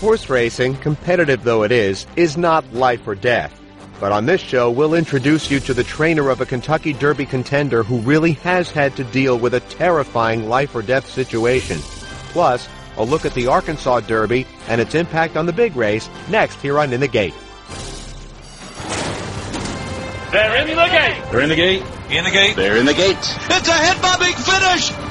Horse racing, competitive though it is, is not life or death. But on this show, we'll introduce you to the trainer of a Kentucky Derby contender who really has had to deal with a terrifying life or death situation. Plus, a look at the Arkansas Derby and its impact on the big race next here on In the Gate. They're in the gate. They're in the gate. In the gate. They're in the gate. It's a hit by Big Finish.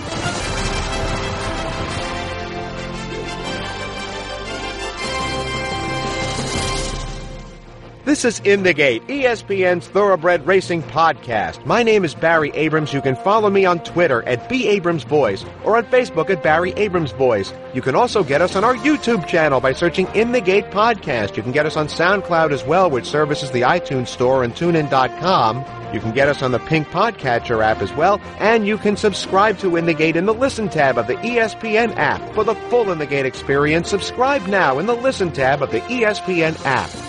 This is In the Gate, ESPN's Thoroughbred Racing Podcast. My name is Barry Abrams. You can follow me on Twitter at B Abrams Voice or on Facebook at Barry Abrams Voice. You can also get us on our YouTube channel by searching In the Gate Podcast. You can get us on SoundCloud as well, which services the iTunes Store and TuneIn.com. You can get us on the Pink Podcatcher app as well, and you can subscribe to In the Gate in the Listen tab of the ESPN app. For the full In the Gate experience, subscribe now in the Listen tab of the ESPN app.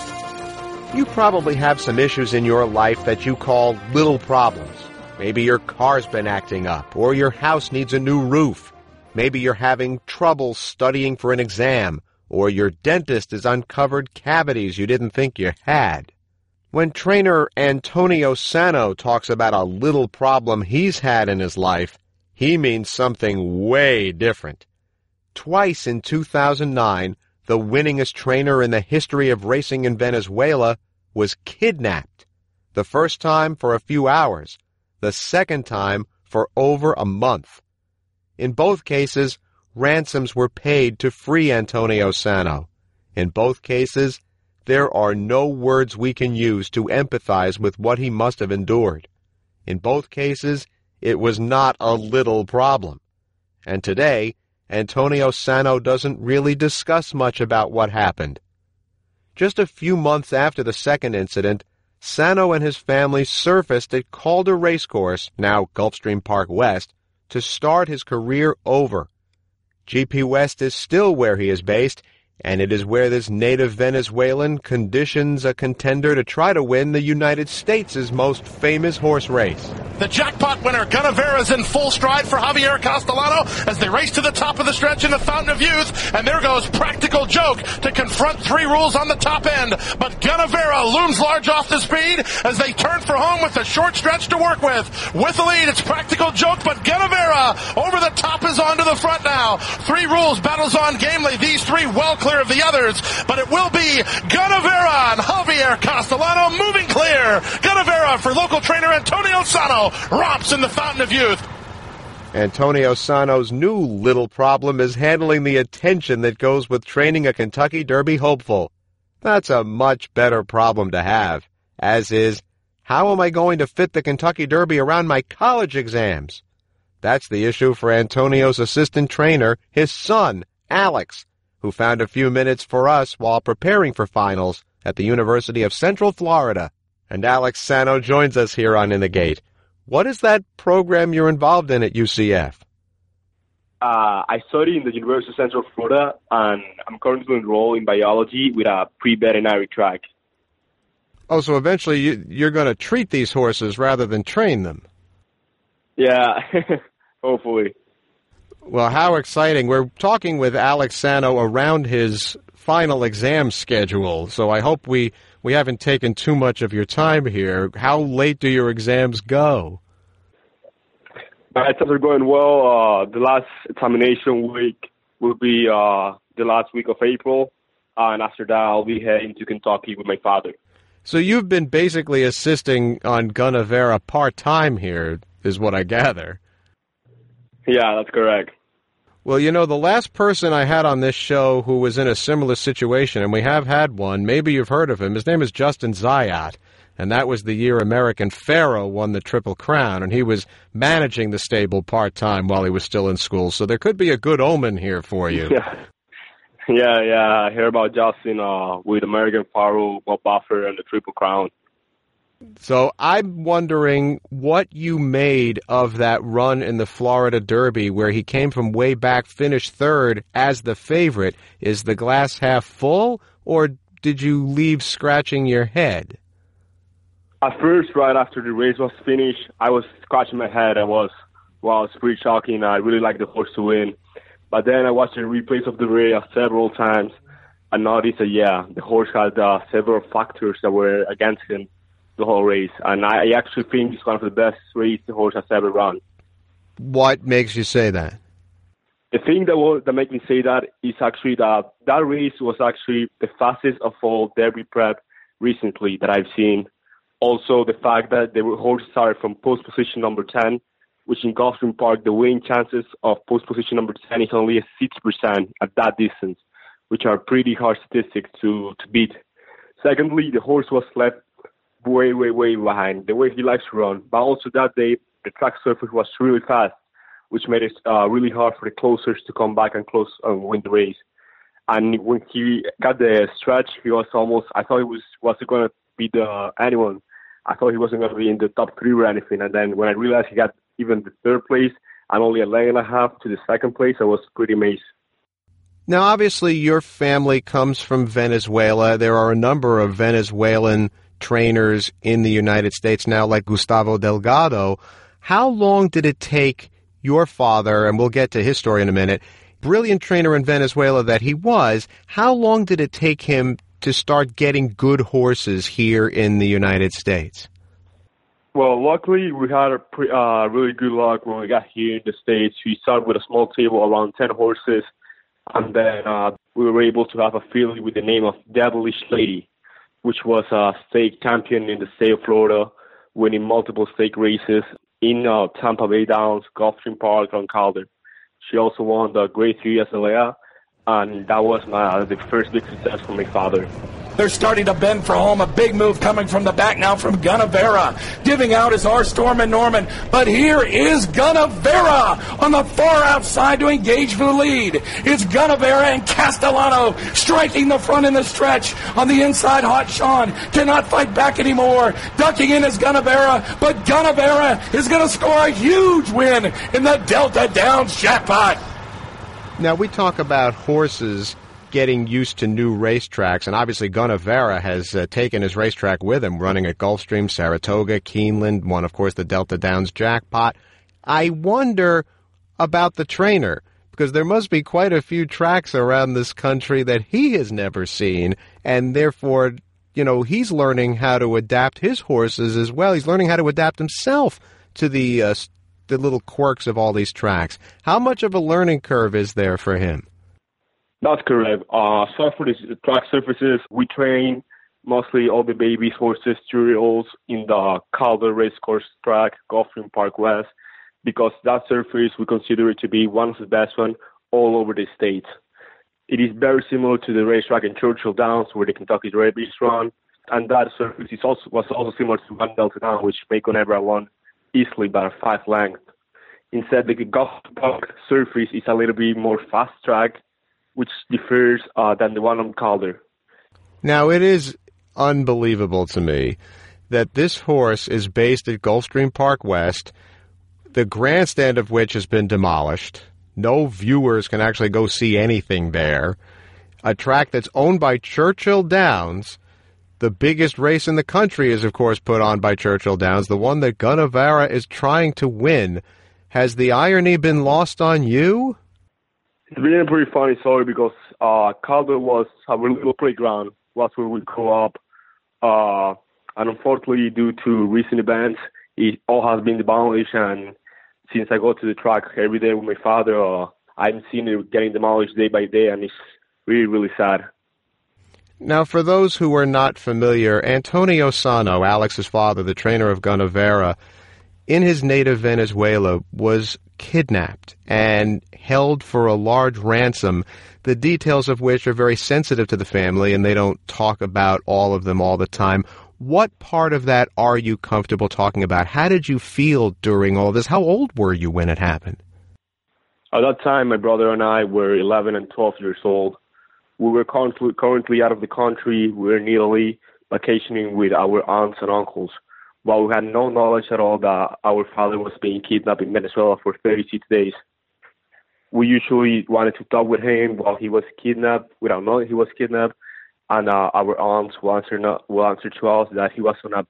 You probably have some issues in your life that you call little problems. Maybe your car's been acting up, or your house needs a new roof. Maybe you're having trouble studying for an exam, or your dentist has uncovered cavities you didn't think you had. When trainer Antonio Sano talks about a little problem he's had in his life, he means something way different. Twice in 2009, the winningest trainer in the history of racing in Venezuela was kidnapped. The first time for a few hours, the second time for over a month. In both cases, ransoms were paid to free Antonio Sano. In both cases, there are no words we can use to empathize with what he must have endured. In both cases, it was not a little problem. And today, Antonio Sano doesn't really discuss much about what happened. Just a few months after the second incident, Sano and his family surfaced at Calder Racecourse, now Gulfstream Park West, to start his career over. GP West is still where he is based, and it is where this native Venezuelan conditions a contender to try to win the United States' most famous horse race. The jackpot winner, Gunnevera's in full stride for Javier Castellano as they race to the top of the stretch in the Fountain of Youth. And there goes Practical Joke to confront three rules on the top end. But Gunnevera looms large off the speed as they turn for home with a short stretch to work with. With the lead, it's Practical Joke, but Gunnevera over the top is onto the front now. Three rules battles on gamely. These three well clear of the others, but it will be Gunnevera and Javier Castellano moving clear. Gunnevera for local trainer Antonio Sano romps in the Fountain of Youth. Antonio Sano's new little problem is handling the attention that goes with training a Kentucky Derby hopeful. That's a much better problem to have, as is, how am I going to fit the Kentucky Derby around my college exams? That's the issue for Antonio's assistant trainer, his son, Alex, who found a few minutes for us while preparing for finals at the University of Central Florida. And Alex Sano joins us here on In the Gate. What is that program you're involved in at UCF? Uh, I study in the University of Central Florida, and I'm currently enrolled in biology with a pre-veterinary track. Oh, so eventually you, you're going to treat these horses rather than train them. Yeah, hopefully. Well, how exciting. We're talking with Alex Sano around his final exam schedule, so I hope we, we haven't taken too much of your time here. How late do your exams go? My exams are going well. Uh, the last examination week will be uh, the last week of April, uh, and after that I'll be heading to Kentucky with my father. So you've been basically assisting on Gunnevera part-time here, is what I gather. Yeah, that's correct. Well, you know, the last person I had on this show who was in a similar situation, and we have had one, maybe you've heard of him, his name is Justin Zayat, and that was the year American Pharoah won the Triple Crown, and he was managing the stable part-time while he was still in school, so there could be a good omen here for you. Yeah, yeah, yeah. I hear about Justin uh, with American Pharoah, Bob Baffert, and the Triple Crown. So I'm wondering what you made of that run in the Florida Derby where he came from way back, finished third as the favorite. Is the glass half full or did you leave scratching your head? At first, right after the race was finished, I was scratching my head. I was, well, I was pretty shocking. I really liked the horse to win. But then I watched the replays of the race several times. I noticed that yeah, the horse had uh, several factors that were against him the whole race, and I, I actually think it's one of the best races the horse has ever run. What makes you say that? The thing that will, that make me say that is actually that that race was actually the fastest of all Derby prep recently that I've seen. Also, the fact that the horse started from post position number 10, which in Gulfstream Park, the winning chances of post position number 10 is only a 6% at that distance, which are pretty hard statistics to, to beat. Secondly, the horse was left way, way, way behind, the way he likes to run. But also that day, the track surface was really fast, which made it uh, really hard for the closers to come back and close and win the race. And when he got the stretch, he was almost. I thought he was wasn't going to beat uh, anyone. I thought he wasn't going to be in the top three or anything. And then when I realized he got even the third place and only a leg and a half to the second place, I was pretty amazed. Now, obviously, your family comes from Venezuela. There are a number of Venezuelan trainers in the United States now, like Gustavo Delgado. How long did it take your father, and we'll get to his story in a minute, brilliant trainer in Venezuela that he was, how long did it take him to start getting good horses here in the United States? Well, luckily we had a pre, uh, really good luck when we got here in the States. We started with a small table around 10 horses, and then uh, we were able to have a filly with the name of Devilish Lady, which was a state champion in the state of Florida, winning multiple state races in uh, Tampa Bay Downs, Gulfstream Park, and Calder. She also won the Grade 3 Azalea, and that was my uh, the first big success for my father. They're starting to bend for home. A big move coming from the back now from Gunnevera. Giving out is our Storm and Norman. But here is Gunnevera on the far outside to engage for the lead. It's Gunnevera and Castellano striking the front in the stretch. On the inside, Hot Sean cannot fight back anymore. Ducking in is Gunnevera, but Gunnevera is going to score a huge win in the Delta Downs jackpot. Now, we talk about horses getting used to new racetracks, and obviously Gunnevera has uh, taken his racetrack with him, running at Gulfstream, Saratoga, Keeneland, won, of course, the Delta Downs jackpot. I wonder about the trainer, because there must be quite a few tracks around this country that he has never seen, and therefore, you know, he's learning how to adapt his horses as well. He's learning how to adapt himself to the uh, the little quirks of all these tracks. How much of a learning curve is there for him? That's correct. Uh, the track surfaces, we train mostly all the babies, horses, Turiols in the Calder Racecourse track, Gulfstream Park West, because that surface we consider it to be one of the best one all over the state. It is very similar to the racetrack in Churchill Downs where the Kentucky Derby is run, and that surface is also was also similar to One Delta Down, which Gunnevera won easily by five length. Instead, the Gulfstream Park surface is a little bit more fast track which differs uh, than the one on Calder. Now, it is unbelievable to me that this horse is based at Gulfstream Park West, the grandstand of which has been demolished. No viewers can actually go see anything there. A track that's owned by Churchill Downs. The biggest race in the country is, of course, put on by Churchill Downs, the one that Gunnevera is trying to win. Has the irony been lost on you? It's been a pretty funny story because uh, Calder was our little playground. Was where we grew up. Uh, and unfortunately, due to recent events, it all has been demolished. And since I go to the track every day with my father, uh, I'm seeing it getting demolished day by day, and it's really, really sad. Now, for those who are not familiar, Antonio Sano, Alex's father, the trainer of Gunnevera, in his native Venezuela, was kidnapped and held for a large ransom, the details of which are very sensitive to the family and they don't talk about all of them all the time. What part of that are you comfortable talking about? How did you feel during all this? How old were you when it happened? At that time, my brother and I were 11 and 12 years old. We were currently out of the country. We were Italy vacationing with our aunts and uncles while we had no knowledge at all that our father was being kidnapped in Venezuela for 36 days. We usually wanted to talk with him while he was kidnapped, without knowing he was kidnapped, and uh, our aunts will answer, not, will answer to us that he was on a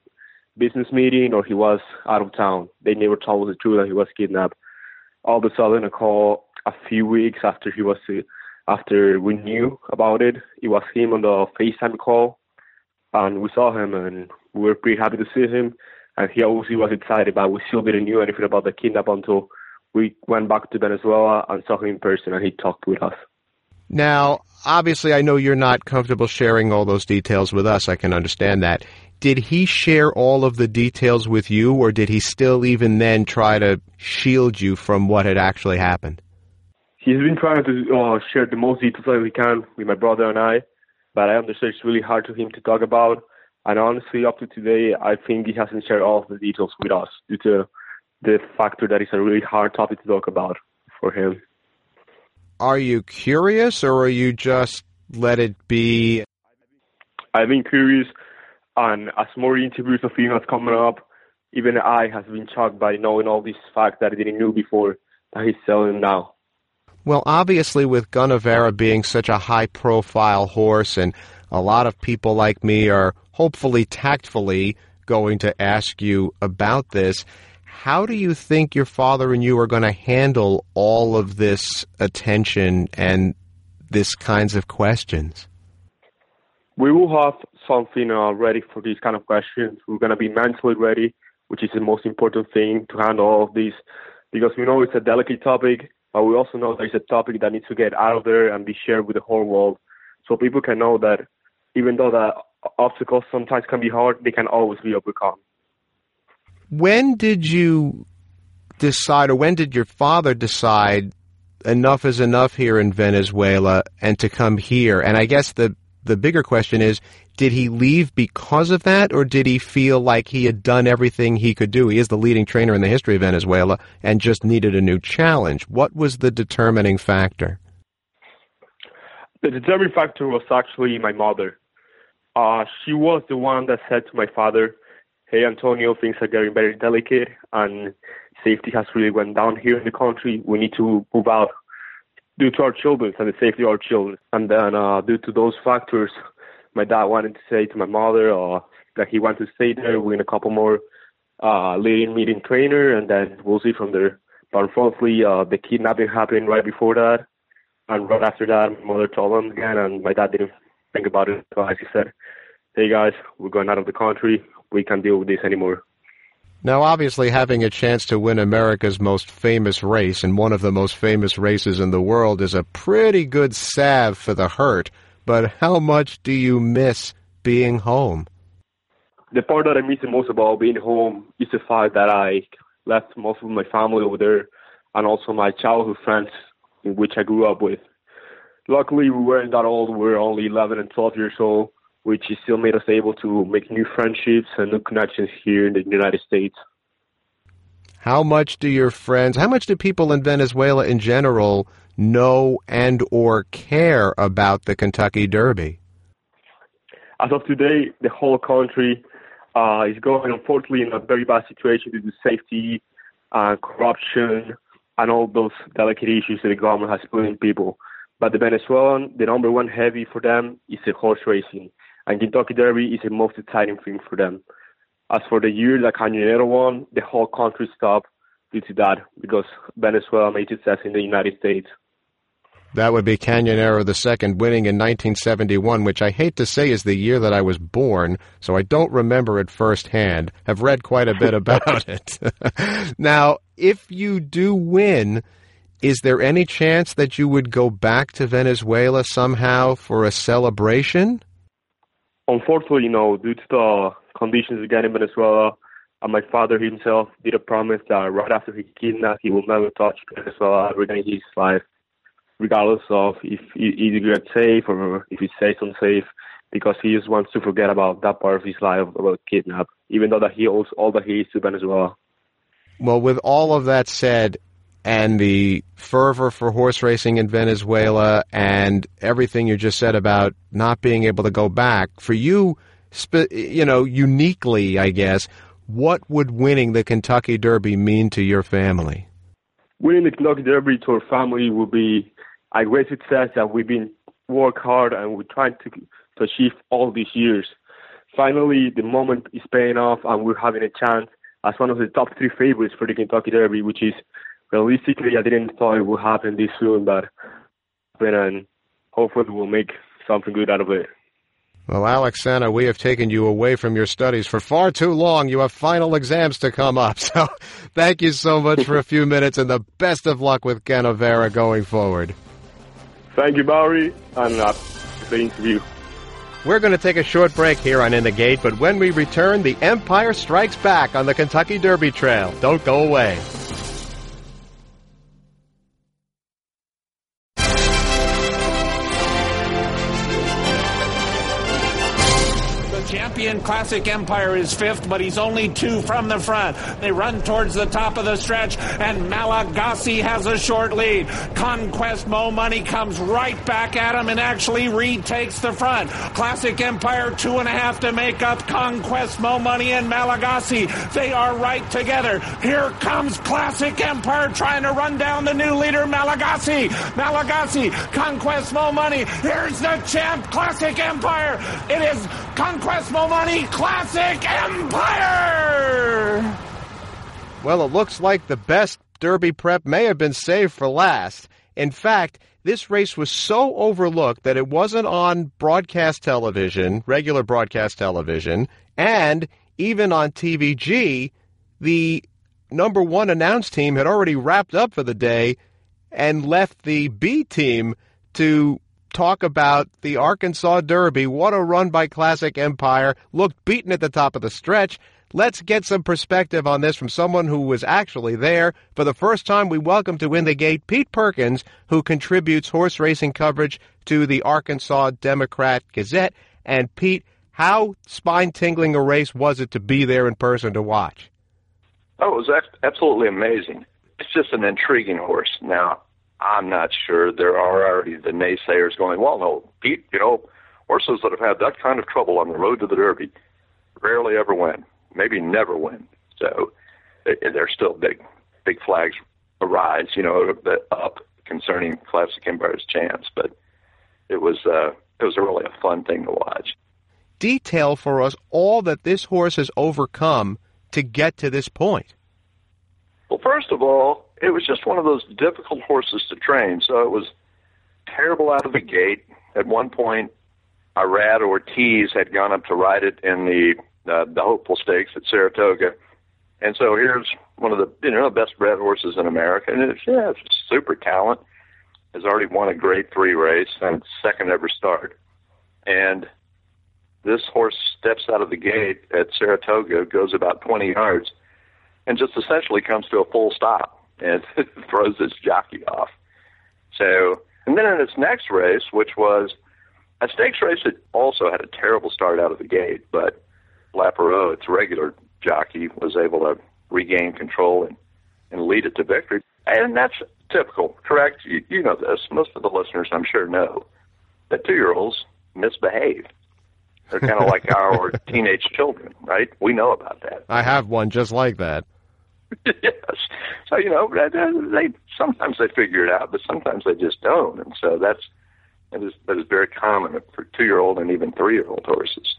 business meeting or he was out of town. They never told us the truth that he was kidnapped. All of a sudden, a call a few weeks after he was after we knew about it, it was him on the FaceTime call, and we saw him, and we were pretty happy to see him. And he obviously was excited, but we still didn't know anything about the kidnap until we went back to Venezuela and saw him in person, and he talked with us. Now, obviously, I know you're not comfortable sharing all those details with us. I can understand that. Did he share all of the details with you, or did he still even then try to shield you from what had actually happened? He's been trying to uh, share the most details that he can with my brother and I, but I understand it's really hard for him to talk about. And honestly, up to today, I think he hasn't shared all of the details with us due to the factor that it's a really hard topic to talk about for him. Are you curious, or are you just let it be? I've been curious, and as more interviews of him has coming up, even I has been shocked by knowing all these facts that I didn't know before that he's selling now. Well, obviously, with Gunnevera being such a high profile horse, and a lot of people like me are hopefully tactfully going to ask you about this. How do you think your father and you are going to handle all of this attention and this kinds of questions? We will have something uh, ready for these kind of questions. We're going to be mentally ready, which is the most important thing to handle all of this, because we know it's a delicate topic but we also know there's a topic that needs to get out of there and be shared with the whole world so people can know that even though the obstacles sometimes can be hard, they can always be overcome. When did you decide, or when did your father decide enough is enough here in Venezuela and to come here? And I guess the the bigger question is, did he leave because of that, or did he feel like he had done everything he could do? He is the leading trainer in the history of Venezuela and just needed a new challenge. What was the determining factor? The determining factor was actually my mother. Uh, she was the one that said to my father, "Hey, Antonio, things are getting very delicate, and safety has really went down here in the country. We need to move out due to our children and the safety of our children." And then, uh, due to those factors, my dad wanted to say to my mother uh, that he wanted to stay there, win a couple more uh, leading meeting trainer, and then we'll see from there. But unfortunately, uh, the kidnapping happened right before that, and right after that, my mother told him again, and my dad didn't think about it twice. He said, "Hey guys, we're going out of the country. We can't deal with this anymore." Now, obviously, having a chance to win America's most famous race and one of the most famous races in the world is a pretty good salve for the hurt but how much do you miss being home? The part that I miss the most about being home is the fact that I left most of my family over there and also my childhood friends in which I grew up with. Luckily, we weren't that old. We were only 11 and 12 years old, which still made us able to make new friendships and new connections here in the United States. How much do your friends, how much do people in Venezuela in general know and or care about the Kentucky Derby? As of today, the whole country uh, is going, unfortunately, in a very bad situation due to safety, uh, corruption, and all those delicate issues that the government has put in people. But the Venezuelan, the number one heavy for them is the horse racing, and Kentucky Derby is the most exciting thing for them. As for the year that Cañonero won, the whole country stopped due to that because Venezuela made success in the United States. That would be Cañonero II winning in 1971, which I hate to say is the year that I was born, so I don't remember it firsthand. Have read quite a bit about it. now, if you do win, is there any chance that you would go back to Venezuela somehow for a celebration? Unfortunately, no. Due to the conditions again in Venezuela, and my father himself did a promise that right after he kidnapped, he will never touch Venezuela ever in his life regardless of if it gets safe or if it's safe unsafe, because he just wants to forget about that part of his life about kidnap, even though that he owes all that he is to Venezuela. Well, with all of that said, and the fervor for horse racing in Venezuela, and everything you just said about not being able to go back, for you, you know, uniquely, I guess, what would winning the Kentucky Derby mean to your family? Winning the Kentucky Derby to our family would be a great success that we've been work hard and we're trying to to achieve all these years. Finally, the moment is paying off, and we're having a chance as one of the top three favorites for the Kentucky Derby, which is realistically I didn't thought it would happen this soon, but and hopefully we'll make something good out of it. Well, Alex Sano, we have taken you away from your studies for far too long. You have final exams to come up. So thank you so much for a few minutes and the best of luck with Gunnevera going forward. Thank you, Barry, and uh, the interview. We're going to take a short break here on In the Gate, but when we return, the Empire strikes back on the Kentucky Derby Trail. Don't go away. Classic Empire is fifth, but he's only two from the front. They run towards the top of the stretch, and Malagacy has a short lead. Conquest Mo Money comes right back at him and actually retakes the front. Classic Empire two and a half to make up Conquest Mo Money and Malagacy. They are right together. Here comes Classic Empire trying to run down the new leader Malagacy. Malagacy, Conquest Mo Money. Here's the champ, Classic Empire. It is Conquest Mo Money Classic Empire. Well, it looks like the best Derby prep may have been saved for last. In fact, this race was so overlooked that it wasn't on broadcast television, regular broadcast television, and even on TVG, the number one announce team had already wrapped up for the day and left the B team to talk about the Arkansas Derby. What a run by Classic Empire. Looked beaten at the top of the stretch. Let's get some perspective on this from someone who was actually there. For the first time, we welcome to In the Gate Pete Perkins, who contributes horse racing coverage to the Arkansas Democrat Gazette. And Pete, how spine tingling a race was it to be there in person to watch? Oh, it was absolutely amazing. It's just an intriguing horse. Now, I'm not sure. There are already the naysayers going, well, no, Pete, you know, horses that have had that kind of trouble on the road to the Derby rarely ever win, maybe never win. So there's still big, big flags arise, you know, up concerning Classic Empire's chance. But it was, uh, it was really a fun thing to watch. Detail for us all that this horse has overcome to get to this point. Well, first of all, it was just one of those difficult horses to train. So it was terrible out of the gate. At one point, Irad Ortiz had gone up to ride it in the uh, the Hopeful Stakes at Saratoga, and so here's one of the you know best bred horses in America, and it's yeah, it's super talent. Has already won a Grade Three race and second ever start, and this horse steps out of the gate at Saratoga, goes about 20 yards, and just essentially comes to a full stop and throws his jockey off. So, and then in its next race, which was a stakes race that also had a terrible start out of the gate, but Leparoux, its regular jockey, was able to regain control and, and lead it to victory. And that's typical, correct? You, you know this. Most of the listeners, I'm sure, know that two year olds misbehave. They're kind of like our teenage children, right? We know about that. I have one just like that. yes. So you know, they sometimes they figure it out, but sometimes they just don't, and so that's that is that is very common for two-year-old and even three-year-old horses.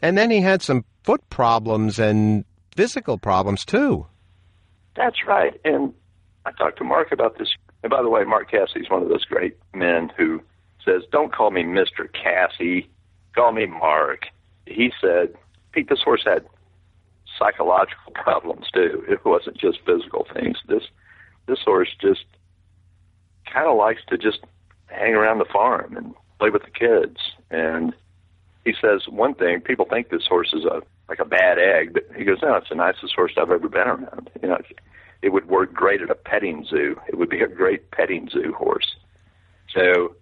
And then he had some foot problems and physical problems too. That's right, and I talked to Mark about this. And by the way, Mark Casse is one of those great men who says, "Don't call me Mister Casse, call me Mark." He said, "Pete, this horse had psychological problems too. It wasn't just physical things. This this horse just kind of likes to just hang around the farm and play with the kids. And he says one thing: people think this horse is a like a bad egg, but he goes, no, it's the nicest horse I've ever been around. You know, it would work great at a petting zoo. It would be a great petting zoo horse. So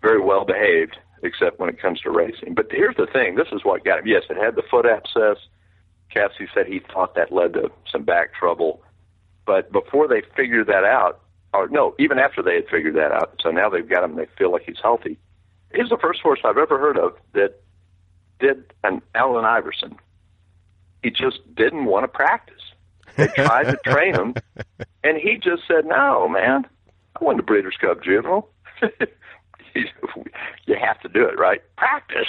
very well behaved, except when it comes to racing. But here's the thing: this is what got him. Yes, it had the foot abscess Casse said he thought that led to some back trouble. But before they figured that out, or no, even after they had figured that out, so now they've got him, they feel like he's healthy. He's the first horse I've ever heard of that did an Allen Iverson. He just didn't want to practice. They tried to train him, and he just said, "No, man, I won the Breeders' Cup Juvenile." you have to do it, right? Practice,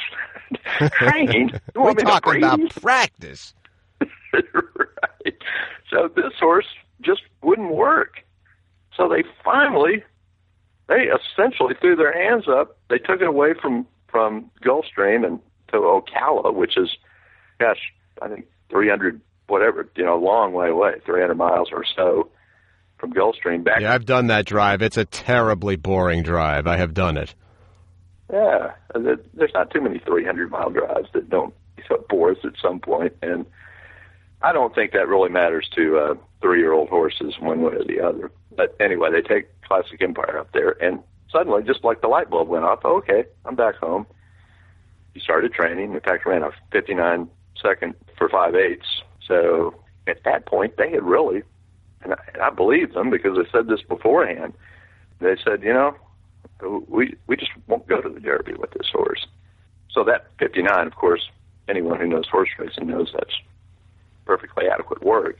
train. We're talking about practice. right. So this horse just wouldn't work. So they finally they essentially threw their hands up. They took it away from from Gulfstream and to Ocala, which is, gosh, I think 300 whatever, you know, a long way away, 300 miles or so from Gulfstream back. Yeah, I've done that drive. It's a terribly boring drive. I have done it. Yeah, there's not too many 300 mile drives that don't bore us at some point, and I don't think that really matters to uh, three year old horses one way or the other. But anyway, they take Classic Empire up there, and suddenly, just like the light bulb went off, oh, okay, I'm back home. He started training. In fact, ran a 59 second for five eighths. So at that point, they had really, and I, and I believe them because they said this beforehand. They said, you know, we we just won't go to the Derby with this horse. So that 59, of course, anyone who knows horse racing knows that's perfectly adequate work.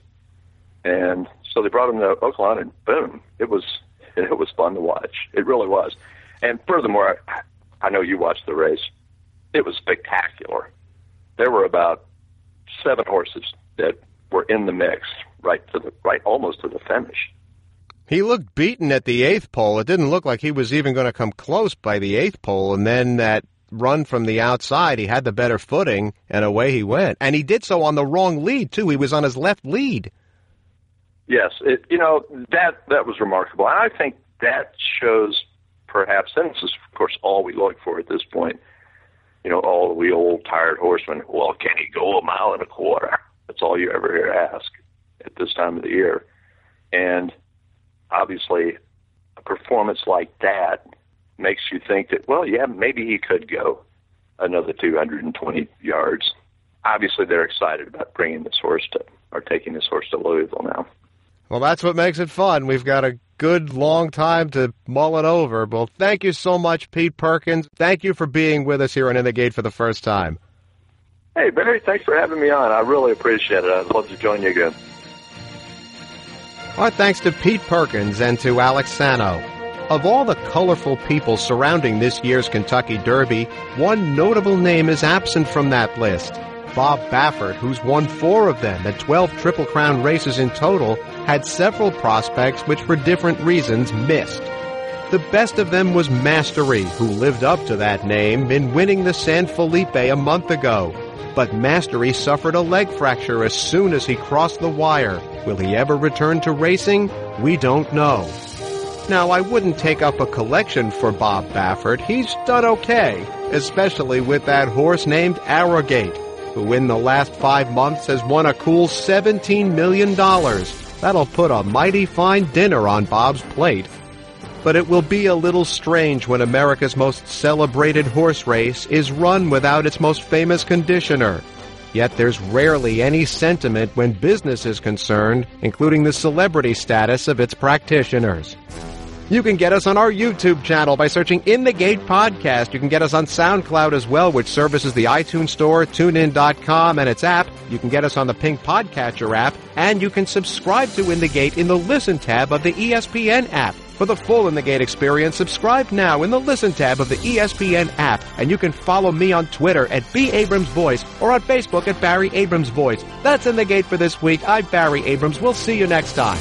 And so they brought him to Oaklawn, and boom, it was it was fun to watch. It really was. And furthermore, I know you watched the race. It was spectacular. There were about seven horses that were in the mix right to the right almost to the finish. He looked beaten at the eighth pole. It didn't look like he was even going to come close by the eighth pole. And then that run from the outside, he had the better footing, and away he went. And he did so on the wrong lead too. He was on his left lead. Yes, it, you know that that was remarkable, and I think that shows perhaps, and this is of course all we look for at this point. You know, all we old tired horsemen. Well, can he go a mile and a quarter? That's all you ever hear ask at this time of the year, and obviously, a performance like that makes you think that, well, yeah, maybe he could go another 220 yards. Obviously, they're excited about bringing this horse to, or taking this horse to Louisville now. Well, that's what makes it fun. We've got a good long time to mull it over. Well, thank you so much, Pete Perkins. Thank you for being with us here on In the Gate for the first time. Hey, Barry, thanks for having me on. I really appreciate it. I'd love to join you again. Our thanks to Pete Perkins and to Alex Sano. Of all the colorful people surrounding this year's Kentucky Derby, one notable name is absent from that list. Bob Baffert, who's won four of them at 12 Triple Crown races in total, had several prospects which for different reasons missed. The best of them was Mastery, who lived up to that name in winning the San Felipe a month ago. But Mastery suffered a leg fracture as soon as he crossed the wire. Will he ever return to racing? We don't know. Now, I wouldn't take up a collection for Bob Baffert. He's done okay, especially with that horse named Arrogate, who in the last five months has won a cool $17 million. That'll put a mighty fine dinner on Bob's plate. But it will be a little strange when America's most celebrated horse race is run without its most famous conditioner. Yet there's rarely any sentiment when business is concerned, including the celebrity status of its practitioners. You can get us on our YouTube channel by searching In the Gate Podcast. You can get us on SoundCloud as well, which services the iTunes Store, TuneIn.com, and its app. You can get us on the Pink Podcatcher app, and you can subscribe to In the Gate in the Listen tab of the ESPN app. For the full In the Gate experience, subscribe now in the Listen tab of the ESPN app, and you can follow me on Twitter at B. Abrams Voice or on Facebook at Barry Abrams Voice. That's In the Gate for this week. I'm Barry Abrams. We'll see you next time.